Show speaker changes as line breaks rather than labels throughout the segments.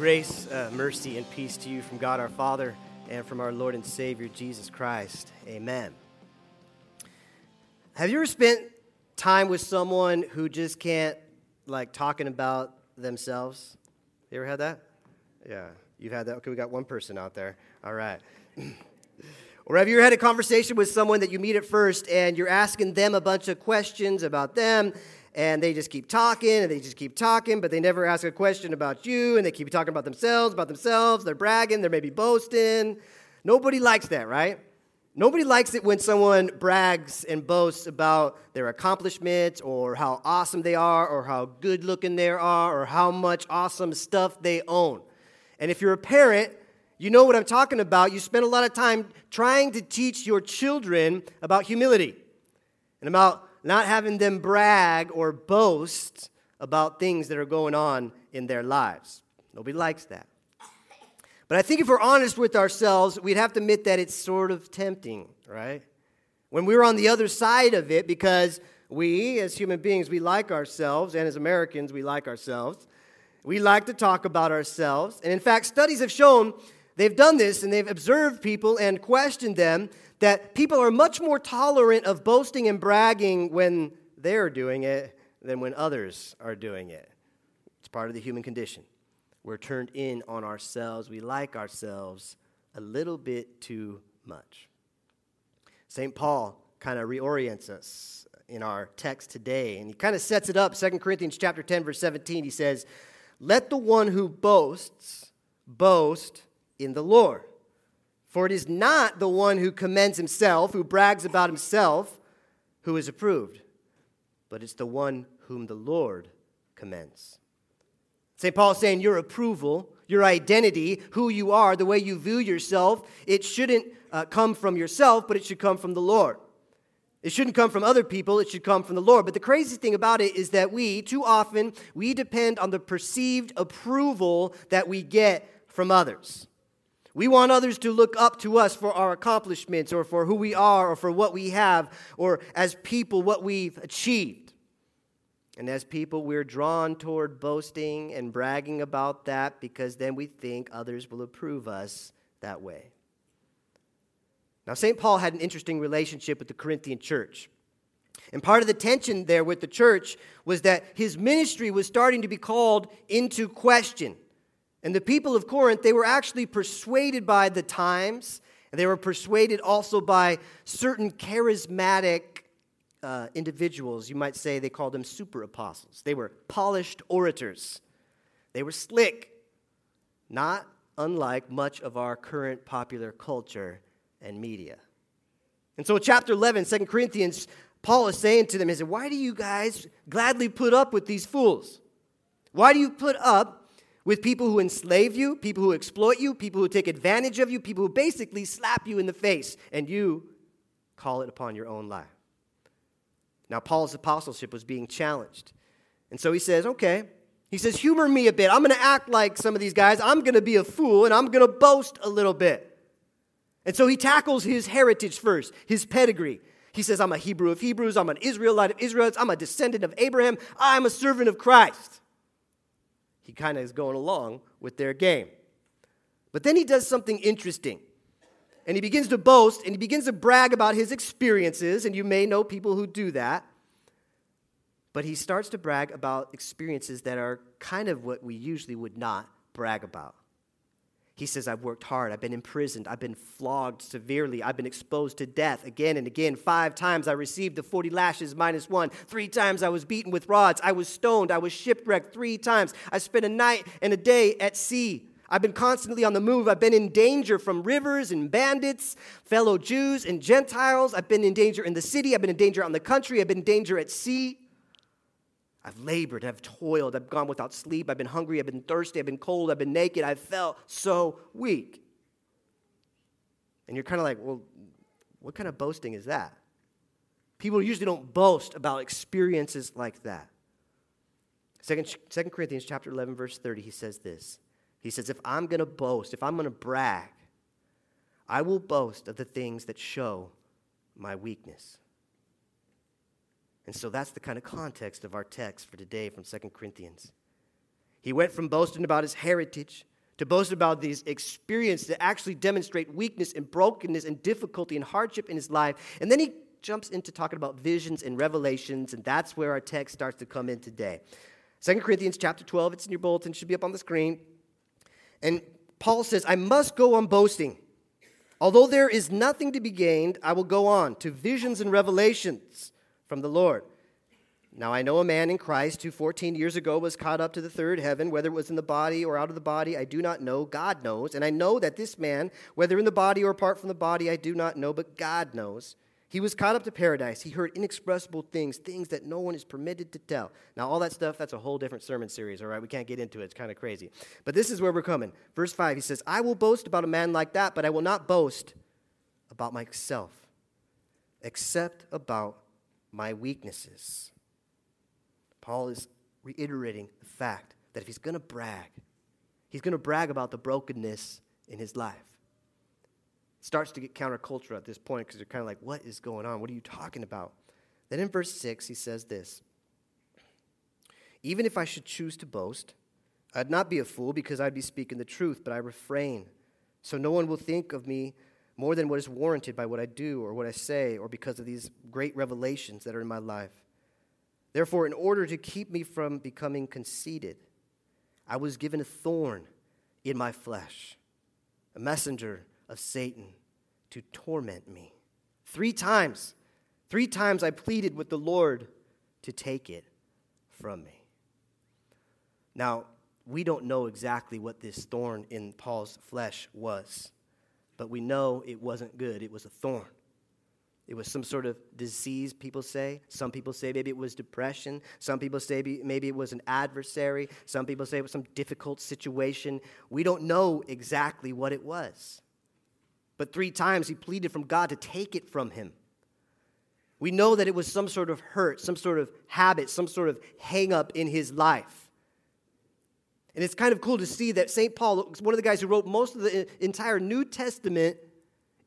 Grace, uh, mercy, and peace to you from God our Father and from our Lord and Savior Jesus Christ. Amen. Have you ever spent time with someone who just can't, like, talking about themselves? You ever had that? Yeah, you've had that. Okay, we got one person out there. All right. or have you ever had a conversation with someone that you meet at first and you're asking them a bunch of questions about them and they just keep talking and they just keep talking, but they never ask a question about you, and they keep talking about themselves, about themselves. They're bragging, they're maybe boasting. Nobody likes that, right? Nobody likes it when someone brags and boasts about their accomplishments or how awesome they are or how good looking they are or how much awesome stuff they own. And if you're a parent, you know what I'm talking about. You spend a lot of time trying to teach your children about humility and about not having them brag or boast about things that are going on in their lives. Nobody likes that. But I think if we're honest with ourselves, we'd have to admit that it's sort of tempting, right? When we're on the other side of it, because we, as human beings, we like ourselves, and as Americans, we like ourselves. We like to talk about ourselves. And in fact, studies have shown they've done this and they've observed people and questioned them that people are much more tolerant of boasting and bragging when they're doing it than when others are doing it. It's part of the human condition. We're turned in on ourselves. We like ourselves a little bit too much. St. Paul kind of reorients us in our text today, and he kind of sets it up. 2 Corinthians chapter 10, verse 17, he says, Let the one who boasts boast in the Lord. For it is not the one who commends himself, who brags about himself, who is approved, but it's the one whom the Lord commends. St. Paul is saying your approval, your identity, who you are, the way you view yourself, it shouldn't uh, come from yourself, but it should come from the Lord. It shouldn't come from other people, it should come from the Lord. But the crazy thing about it is that we, too often, we depend on the perceived approval that we get from others. We want others to look up to us for our accomplishments or for who we are or for what we have or as people what we've achieved. And as people, we're drawn toward boasting and bragging about that because then we think others will approve us that way. Now, St. Paul had an interesting relationship with the Corinthian church. And part of the tension there with the church was that his ministry was starting to be called into question. And the people of Corinth, they were actually persuaded by the times, and they were persuaded also by certain charismatic uh, individuals. You might say they called them super apostles. They were polished orators, they were slick, not unlike much of our current popular culture and media. And so, chapter 11, 2 Corinthians, Paul is saying to them, He said, Why do you guys gladly put up with these fools? Why do you put up with people who enslave you, people who exploit you, people who take advantage of you, people who basically slap you in the face, and you call it upon your own life. Now, Paul's apostleship was being challenged. And so he says, okay, he says, humor me a bit. I'm going to act like some of these guys. I'm going to be a fool, and I'm going to boast a little bit. And so he tackles his heritage first, his pedigree. He says, I'm a Hebrew of Hebrews, I'm an Israelite of Israelites, I'm a descendant of Abraham, I'm a servant of Christ he kind of is going along with their game. But then he does something interesting. And he begins to boast and he begins to brag about his experiences. And you may know people who do that. But he starts to brag about experiences that are kind of what we usually would not brag about. He says, I've worked hard. I've been imprisoned. I've been flogged severely. I've been exposed to death again and again. Five times I received the 40 lashes minus one. Three times I was beaten with rods. I was stoned. I was shipwrecked three times. I spent a night and a day at sea. I've been constantly on the move. I've been in danger from rivers and bandits, fellow Jews and Gentiles. I've been in danger in the city. I've been in danger on the country. I've been in danger at sea. I've labored, I've toiled, I've gone without sleep, I've been hungry, I've been thirsty, I've been cold, I've been naked, I've felt so weak. And you're kind of like, well, what kind of boasting is that? People usually don't boast about experiences like that. Second, 2 Corinthians chapter 11, verse 30, he says this. He says, if I'm going to boast, if I'm going to brag, I will boast of the things that show my weakness. And so that's the kind of context of our text for today from 2 Corinthians. He went from boasting about his heritage to boast about these experiences that actually demonstrate weakness and brokenness and difficulty and hardship in his life. And then he jumps into talking about visions and revelations, and that's where our text starts to come in today. 2 Corinthians chapter 12, it's in your bulletin, should be up on the screen. And Paul says, I must go on boasting. Although there is nothing to be gained, I will go on to visions and revelations from the Lord. Now I know a man in Christ who 14 years ago was caught up to the third heaven, whether it was in the body or out of the body, I do not know. God knows. And I know that this man, whether in the body or apart from the body, I do not know, but God knows. He was caught up to paradise. He heard inexpressible things, things that no one is permitted to tell. Now, all that stuff, that's a whole different sermon series, all right? We can't get into it. It's kind of crazy. But this is where we're coming. Verse 5, he says, I will boast about a man like that, but I will not boast about myself, except about my weaknesses. Paul is reiterating the fact that if he's going to brag, he's going to brag about the brokenness in his life It starts to get countercultural at this point because they're kind of like, what is going on? What are you talking about? Then in verse 6, he says this Even if I should choose to boast, I'd not be a fool because I'd be speaking the truth, but I refrain. So no one will think of me more than what is warranted by what I do or what I say or because of these great revelations that are in my life. Therefore, in order to keep me from becoming conceited, I was given a thorn in my flesh, a messenger of Satan to torment me. Three times, three times I pleaded with the Lord to take it from me. Now, we don't know exactly what this thorn in Paul's flesh was, but we know it wasn't good. It was a thorn. It was some sort of disease, people say. Some people say maybe it was depression. Some people say maybe it was an adversary. Some people say it was some difficult situation. We don't know exactly what it was but three times he pleaded from God to take it from him. We know that it was some sort of hurt, some sort of habit, some sort of hang up in his life. And it's kind of cool to see that St. Paul, one of the guys who wrote most of the entire New Testament,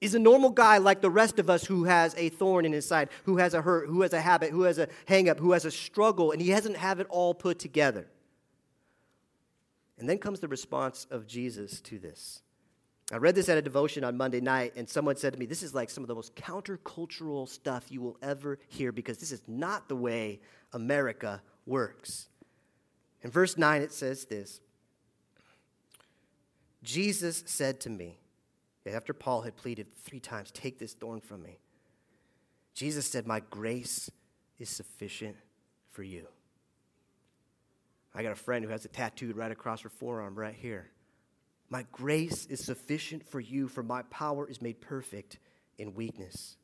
is a normal guy like the rest of us who has a thorn in his side, who has a hurt, who has a habit, who has a hang up, who has a struggle, and he hasn't have it all put together. And then comes the response of Jesus to this. I read this at a devotion on Monday night, and someone said to me, This is like some of the most countercultural stuff you will ever hear because this is not the way America works. In verse 9, it says this Jesus said to me, after Paul had pleaded three times, Take this thorn from me, Jesus said, My grace is sufficient for you. I got a friend who has it tattooed right across her forearm, right here. My grace is sufficient for you, for my power is made perfect in weakness.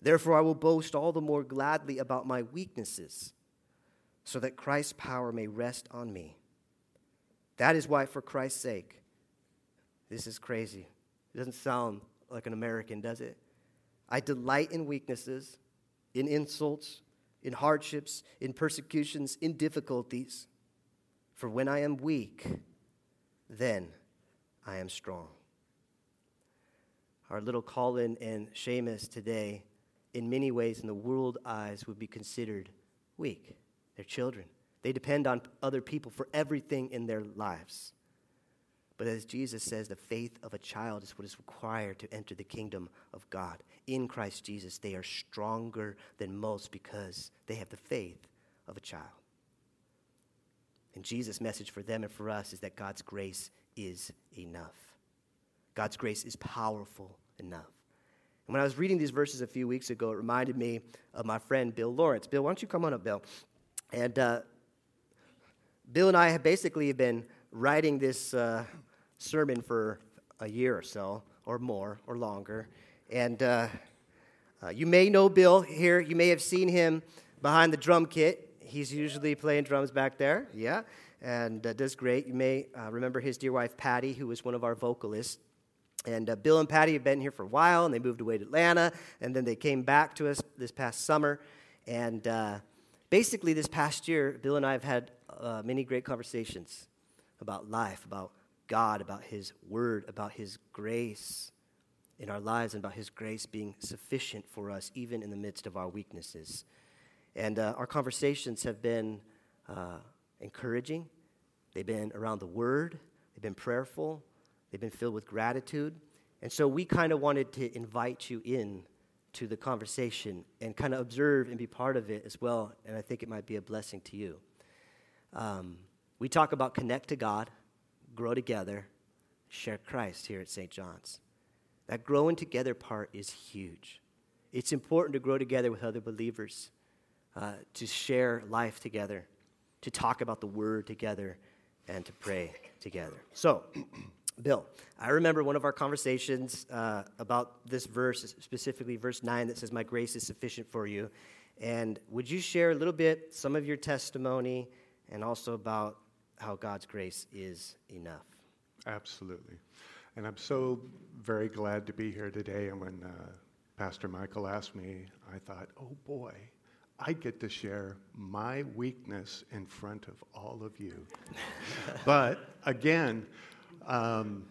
Therefore, I will boast all the more gladly about my weaknesses, so that Christ's power may rest on me. That is why, for Christ's sake, this is crazy. It doesn't sound like an American, does it? I delight in weaknesses, in insults, in hardships, in persecutions, in difficulties. For when I am weak, then I am strong. Our little Colin and Seamus today, in many ways, in the world eyes, would be considered weak. They're children. They depend on other people for everything in their lives. But as Jesus says, the faith of a child is what is required to enter the kingdom of God. In Christ Jesus, they are stronger than most because they have the faith of a child. And Jesus' message for them and for us is that God's grace is enough. God's grace is powerful enough. And when I was reading these verses a few weeks ago, it reminded me of my friend Bill Lawrence. Bill, why don't you come on up, Bill? And uh, Bill and I have basically been writing this uh, sermon for a year or so, or more, or longer. And uh, uh you may know Bill here. You may have seen him behind the drum kit. He's usually playing drums back there. Yeah and uh, does great. You may uh, remember his dear wife, Patty, who was one of our vocalists. And uh, Bill and Patty have been here for a while, and they moved away to Atlanta, and then they came back to us this past summer. And uh, basically, this past year, Bill and I have had uh, many great conversations about life, about God, about His Word, about His grace in our lives, and about His grace being sufficient for us, even in the midst of our weaknesses. And uh, our conversations have been encouraging They've been around the Word, they've been prayerful, they've been filled with gratitude. And so we kind of wanted to invite you in to the conversation and kind of observe and be part of it as well. And I think it might be a blessing to you. Um, we talk about connect to God, grow together, share Christ here at St. John's. That growing together part is huge. It's important to grow together with other believers, uh, to share life together, to talk about the word together, and to pray together. So, Bill, I remember one of our conversations uh, about this verse, specifically verse 9, that says, My grace is sufficient for you. And would you share a little bit, some of your testimony, and also about how God's grace is enough?
Absolutely. And I'm so very glad to be here today. And when uh, Pastor Michael asked me, I thought, oh boy, I get to share my weakness in front of all of you. but again, um,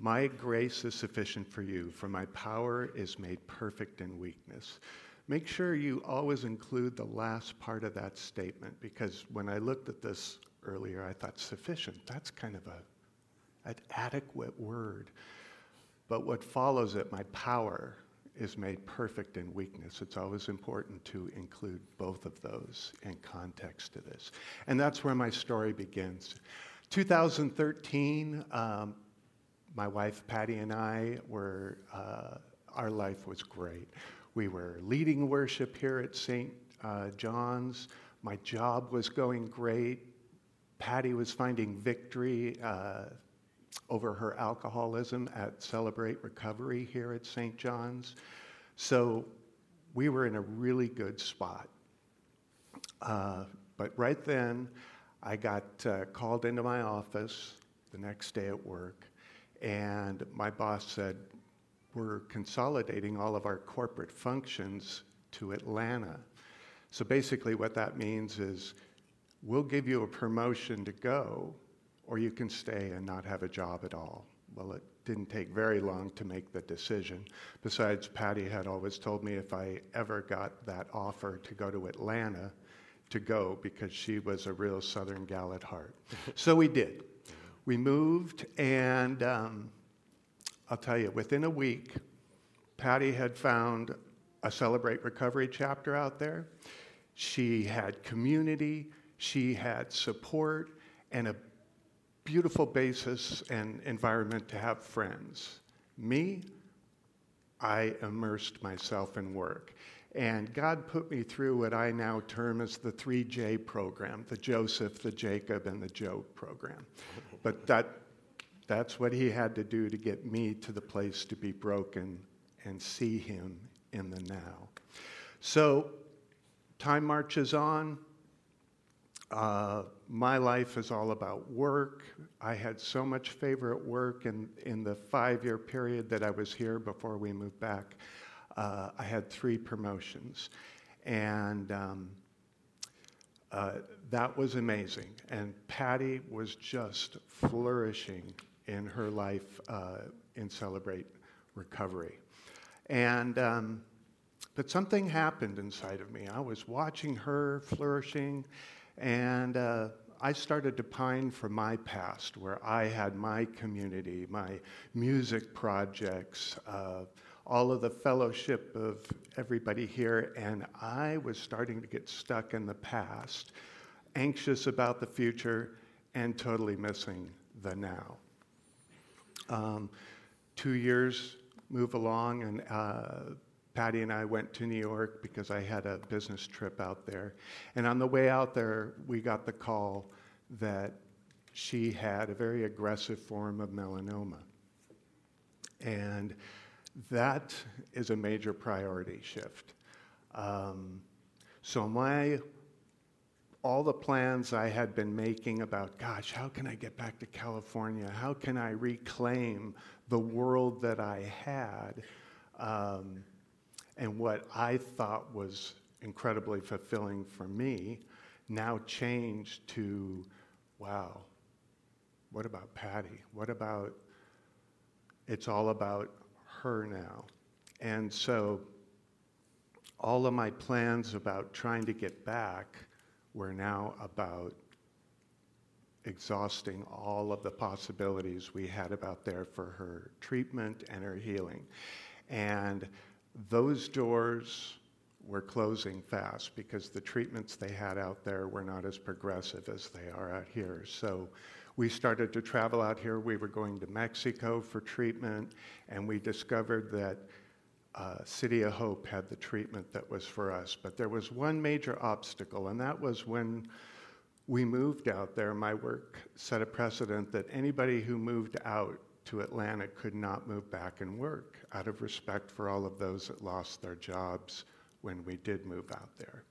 my grace is sufficient for you, for my power is made perfect in weakness. Make sure you always include the last part of that statement because when I looked at this earlier, I thought sufficient. That's kind of a, an adequate word. But what follows it, my power, is made perfect in weakness. It's always important to include both of those in context to this. And that's where my story begins. 2013, um, my wife Patty and I were, uh, our life was great. We were leading worship here at St. Uh, John's. My job was going great. Patty was finding victory uh, over her alcoholism at Celebrate Recovery here at St. John's. So we were in a really good spot. Uh, but right then, I got uh, called into my office the next day at work, and my boss said, We're consolidating all of our corporate functions to Atlanta. So basically, what that means is we'll give you a promotion to go, or you can stay and not have a job at all. Well, it didn't take very long to make the decision. Besides, Patty had always told me if I ever got that offer to go to Atlanta, to go because she was a real Southern gal at heart. so we did. We moved, and um, I'll tell you, within a week, Patty had found a Celebrate Recovery chapter out there. She had community, she had support, and a beautiful basis and environment to have friends. Me, I immersed myself in work. And God put me through what I now term as the 3J program the Joseph, the Jacob, and the Job program. But that, that's what He had to do to get me to the place to be broken and see Him in the now. So time marches on. Uh, my life is all about work. I had so much favor at work in, in the five year period that I was here before we moved back. Uh, I had three promotions. And um, uh, that was amazing. And Patty was just flourishing in her life uh, in Celebrate Recovery. And um, but something happened inside of me. I was watching her flourishing, and uh, I started to pine for my past, where I had my community, my music projects, uh, all of the fellowship of everybody here, and I was starting to get stuck in the past, anxious about the future, and totally missing the now. Um, two years move along, and uh, Patty and I went to New York because I had a business trip out there. And on the way out there, we got the call that she had a very aggressive form of melanoma. And that is a major priority shift. Um, so my all the plans I had been making about, gosh, how can I get back to California? How can I reclaim the world that I had? Um, and what I thought was incredibly fulfilling for me now changed to, wow, what about Patty? What about, it's all about her now. And so all of my plans about trying to get back were now about exhausting all of the possibilities we had about there for her treatment and her healing. And those doors were closing fast because the treatments they had out there were not as progressive as they are out here. So we started to travel out here. We were going to Mexico for treatment, and we discovered that uh, City of Hope had the treatment that was for us. But there was one major obstacle, and that was when we moved out there. My work set a precedent that anybody who moved out to Atlanta could not move back and work out of respect for all of those that lost their jobs when we did move out there.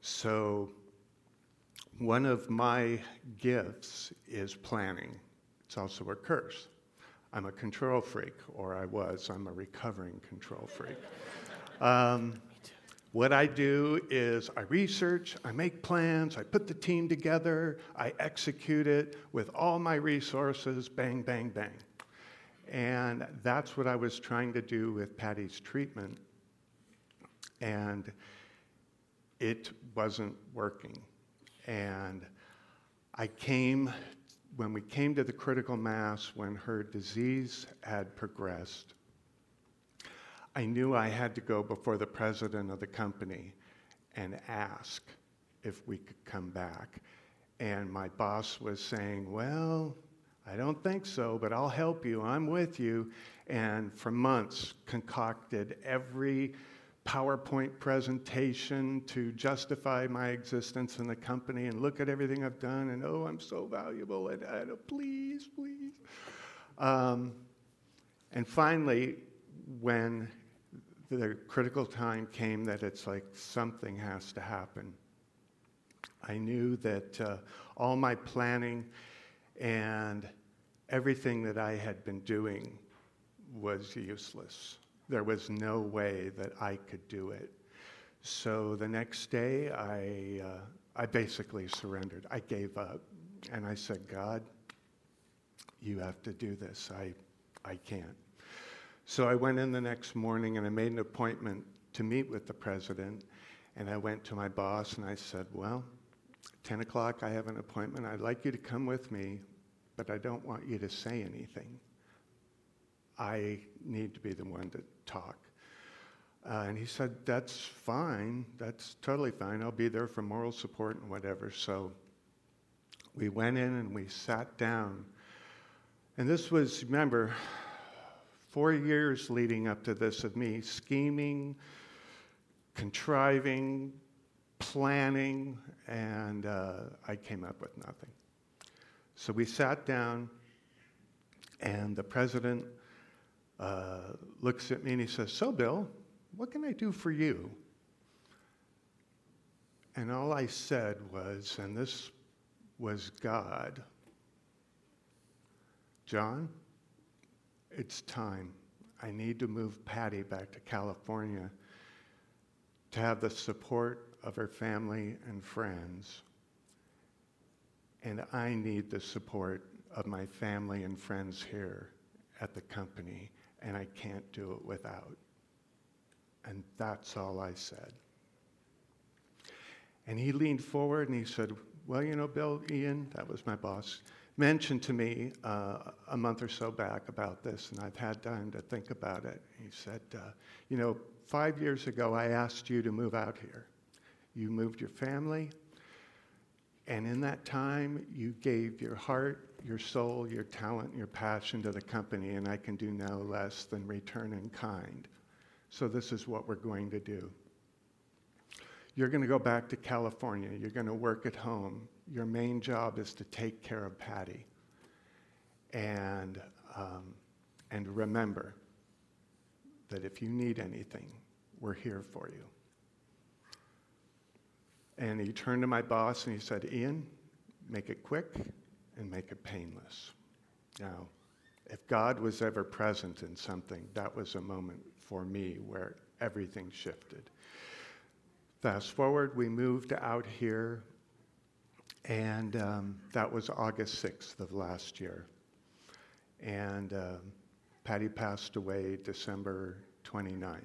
So, one of my gifts is planning. It's also a curse. I'm a control freak, or I was. I'm a recovering control freak. Um, what I do is I research, I make plans, I put the team together, I execute it with all my resources, bang, bang, bang. And that's what I was trying to do with Patty's treatment. And it wasn't working. And I came, when we came to the critical mass, when her disease had progressed, I knew I had to go before the president of the company and ask if we could come back. And my boss was saying, Well, I don't think so, but I'll help you. I'm with you. And for months, concocted every PowerPoint presentation to justify my existence in the company and look at everything I've done and oh, I'm so valuable and, and oh, please, please. Um, and finally, when the critical time came that it's like something has to happen, I knew that uh, all my planning and everything that I had been doing was useless. There was no way that I could do it. So the next day, I, uh, I basically surrendered. I gave up. And I said, God, you have to do this. I, I can't. So I went in the next morning and I made an appointment to meet with the president. And I went to my boss and I said, Well, 10 o'clock, I have an appointment. I'd like you to come with me, but I don't want you to say anything. I need to be the one to talk. Uh, and he said, That's fine. That's totally fine. I'll be there for moral support and whatever. So we went in and we sat down. And this was, remember, four years leading up to this of me scheming, contriving, planning, and uh, I came up with nothing. So we sat down, and the president uh, looks at me and he says, So, Bill, what can I do for you? And all I said was, and this was God, John, it's time. I need to move Patty back to California to have the support of her family and friends. And I need the support of my family and friends here at the company and I can't do it without. And that's all I said. And he leaned forward and he said, Well, you know, Bill, Ian, that was my boss, mentioned to me uh, a month or so back about this, and I've had time to think about it. He said, uh, You know, five years ago, I asked you to move out here. You moved your family, and in that time, you gave your heart, your soul, your talent, your passion to the company, and I can do no less than return in kind. So, this is what we're going to do. You're going to go back to California. You're going to work at home. Your main job is to take care of Patty. And, um, and remember that if you need anything, we're here for you. And he turned to my boss and he said, Ian, make it quick and make it painless. Now, if God was ever present in something, that was a moment for me where everything shifted. Fast forward, we moved out here, and um, that was August 6th of last year. And uh, Patty passed away December 29th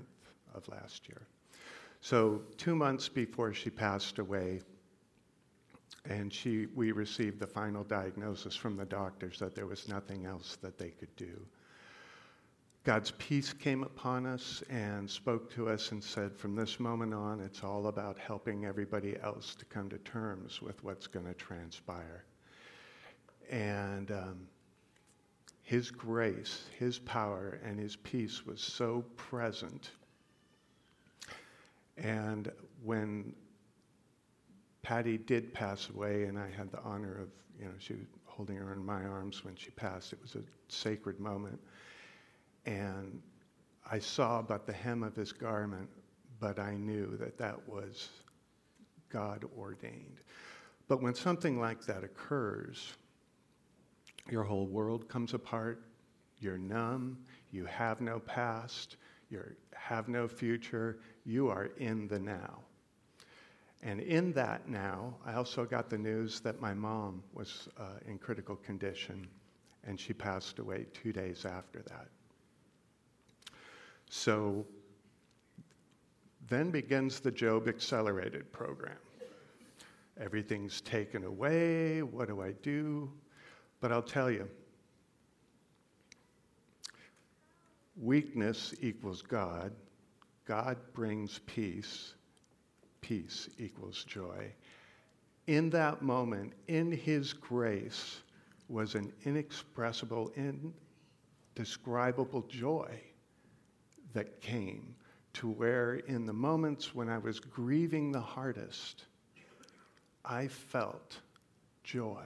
of last year. So, two months before she passed away, And she, we received the final diagnosis from the doctors that there was nothing else that they could do. God's peace came upon us and spoke to us and said, from this moment on, it's all about helping everybody else to come to terms with what's going to transpire. And um, His grace, His power, and His peace was so present. And when Patty did pass away, and I had the honor of, you know, she was holding her in my arms when she passed. It was a sacred moment. And I saw but the hem of his garment, but I knew that that was God ordained. But when something like that occurs, your whole world comes apart, you're numb, you have no past, you have no future, you are in the now. And in that now, I also got the news that my mom was uh, in critical condition, and she passed away two days after that. So then begins the Job Accelerated program. Everything's taken away. What do I do? But I'll tell you weakness equals God, God brings peace, peace equals joy. In that moment, in His grace, was an inexpressible, indescribable joy that came to where, in the moments when I was grieving the hardest, I felt joy.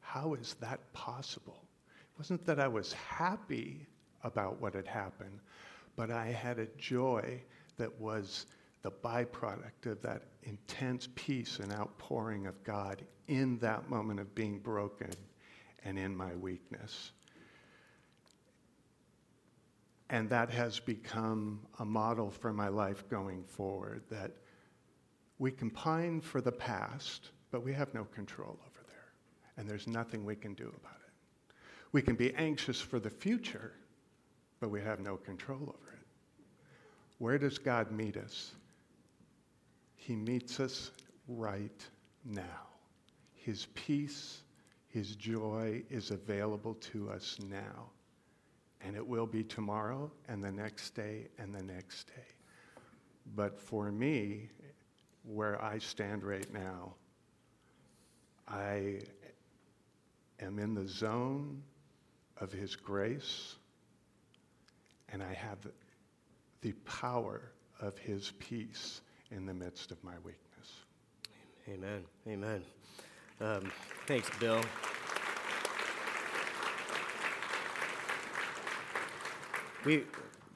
How is that possible? It wasn't that I was happy about what had happened, but I had a joy that was the byproduct of that intense peace and outpouring of God in that moment of being broken and in my weakness. And that has become a model for my life going forward that we can pine for the past, but we have no control over there. And there's nothing we can do about it. We can be anxious for the future, but we have no control over it. Where does God meet us? He meets us right now. His peace, His joy is available to us now and it will be tomorrow and the next day and the next day. But for me, where I stand right now, I am in the zone of His grace, and I have the power of His peace in the midst of my weakness.
Amen. Amen. Um, thanks, Bill. We,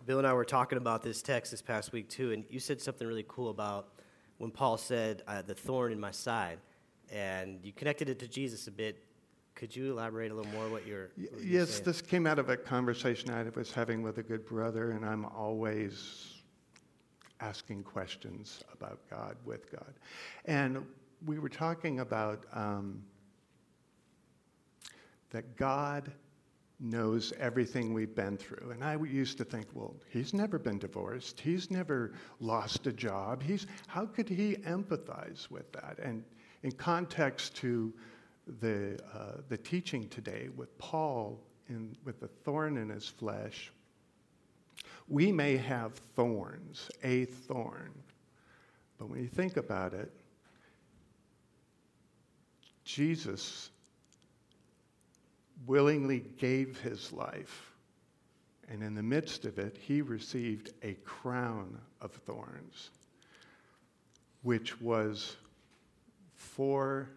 Bill and I were talking about this text this past week too, and you said something really cool about when Paul said uh, the thorn in my side, and you connected it to Jesus a bit. Could you elaborate a little more what you're? What
you're yes, saying? this came out of a conversation I was having with a good brother, and I'm always asking questions about God with God, and we were talking about um, that God knows everything we've been through. And I used to think, well, he's never been divorced. He's never lost a job. He's, how could he empathize with that? And in context to the, uh, the teaching today with Paul in, with the thorn in his flesh, we may have thorns, a thorn. But when you think about it, Jesus willingly gave his life. And in the midst of it, he received a crown of thorns, which was for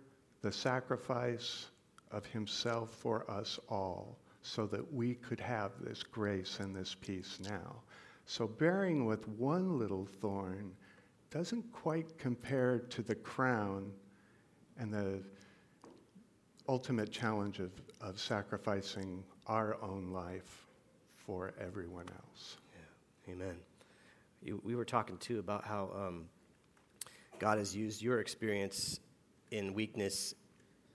the sacrifice of himself for us all, so that we could have this grace and this peace now. So, bearing with one little thorn doesn't quite compare to the crown and the ultimate challenge of, of sacrificing our own life for everyone else.
Yeah, amen. You, we were talking too about how um, God has used your experience in weakness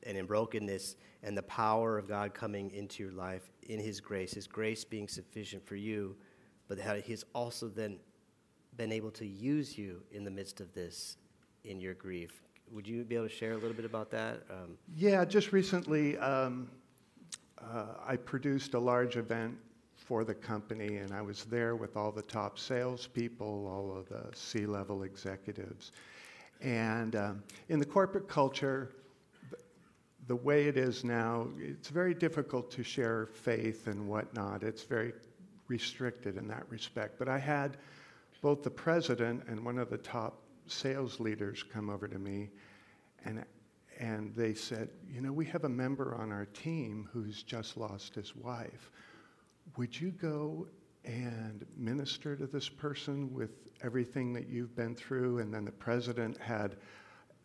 and in brokenness and the power of God coming into your life in His grace, His grace being sufficient for you, but how He's also then been able to use you in the midst of this in your grief. would you be able to share a little bit about that? Um,
Yeah, just recently, um, uh, I produced a large event for the company, and I was there with all the top salespeople, all of the C level executives. And um, in the corporate culture, the way it is now, it's very difficult to share faith and whatnot. It's very restricted in that respect. But I had both the president and one of the top sales leaders come over to me and and they said, You know, we have a member on our team who's just lost his wife. Would you go and minister to this person with everything that you've been through? And then the president had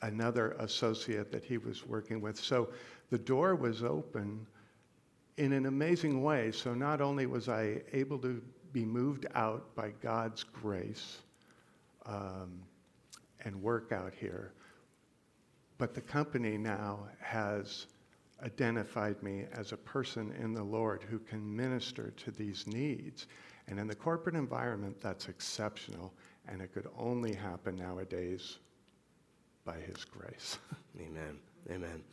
another associate that he was working with. So the door was open in an amazing way. So not only was I able to be moved out by God's grace um, and work out here, but the company now has identified me as a person in the Lord who can minister to these needs. And in the corporate environment, that's exceptional, and it could only happen nowadays by His grace.
Amen. Amen.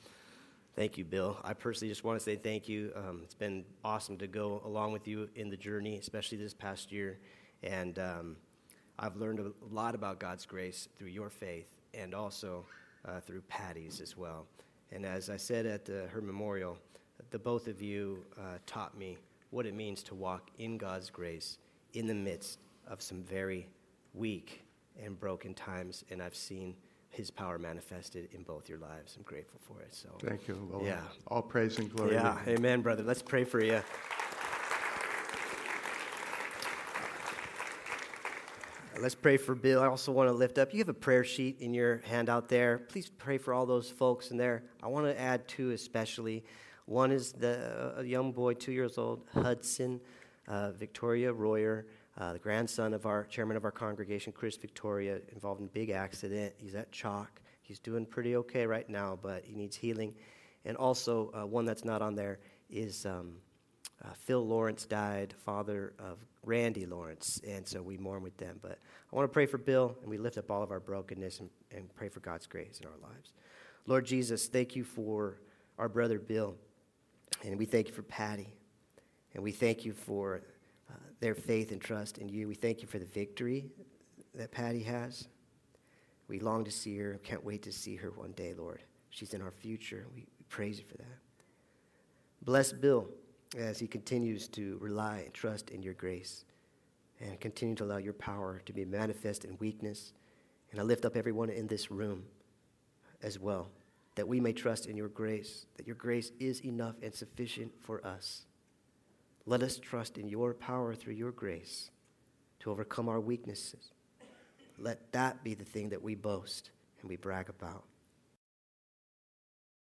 Thank you, Bill. I personally just want to say thank you. Um, it's been awesome to go along with you in the journey, especially this past year. And um, I've learned a lot about God's grace through your faith and also uh, through Patty's as well. And as I said at the, her memorial, the both of you uh, taught me what it means to walk in God's grace in the midst of some very weak and broken times. And I've seen his power manifested in both your lives. I'm grateful for it. So
Thank you, Lord.
Yeah.
All praise and glory.
Yeah, amen, brother. Let's pray for you. Let's pray for Bill. I also want to lift up. You have a prayer sheet in your handout there. Please pray for all those folks in there. I want to add two especially. One is the a young boy, two years old, Hudson uh, Victoria Royer, uh, the grandson of our chairman of our congregation, Chris Victoria, involved in a big accident. He's at CHOC. He's doing pretty okay right now, but he needs healing. And also, uh, one that's not on there is um, uh, Phil Lawrence died, father of Randy Lawrence, and so we mourn with them. But I want to pray for Bill, and we lift up all of our brokenness and, and pray for God's grace in our lives. Lord Jesus, thank you for our brother Bill, and we thank you for Patty, and we thank you for uh, their faith and trust in you. We thank you for the victory that Patty has. We long to see her. Can't wait to see her one day, Lord. She's in our future. We, we praise you for that. Bless Bill as he continues to rely and trust in your grace and continue to allow your power to be manifest in weakness. And I lift up everyone in this room as well, that we may trust in your grace, that your grace is enough and sufficient for us. Let us trust in your power through your grace to overcome our weaknesses. Let that be the thing that we boast and we brag about.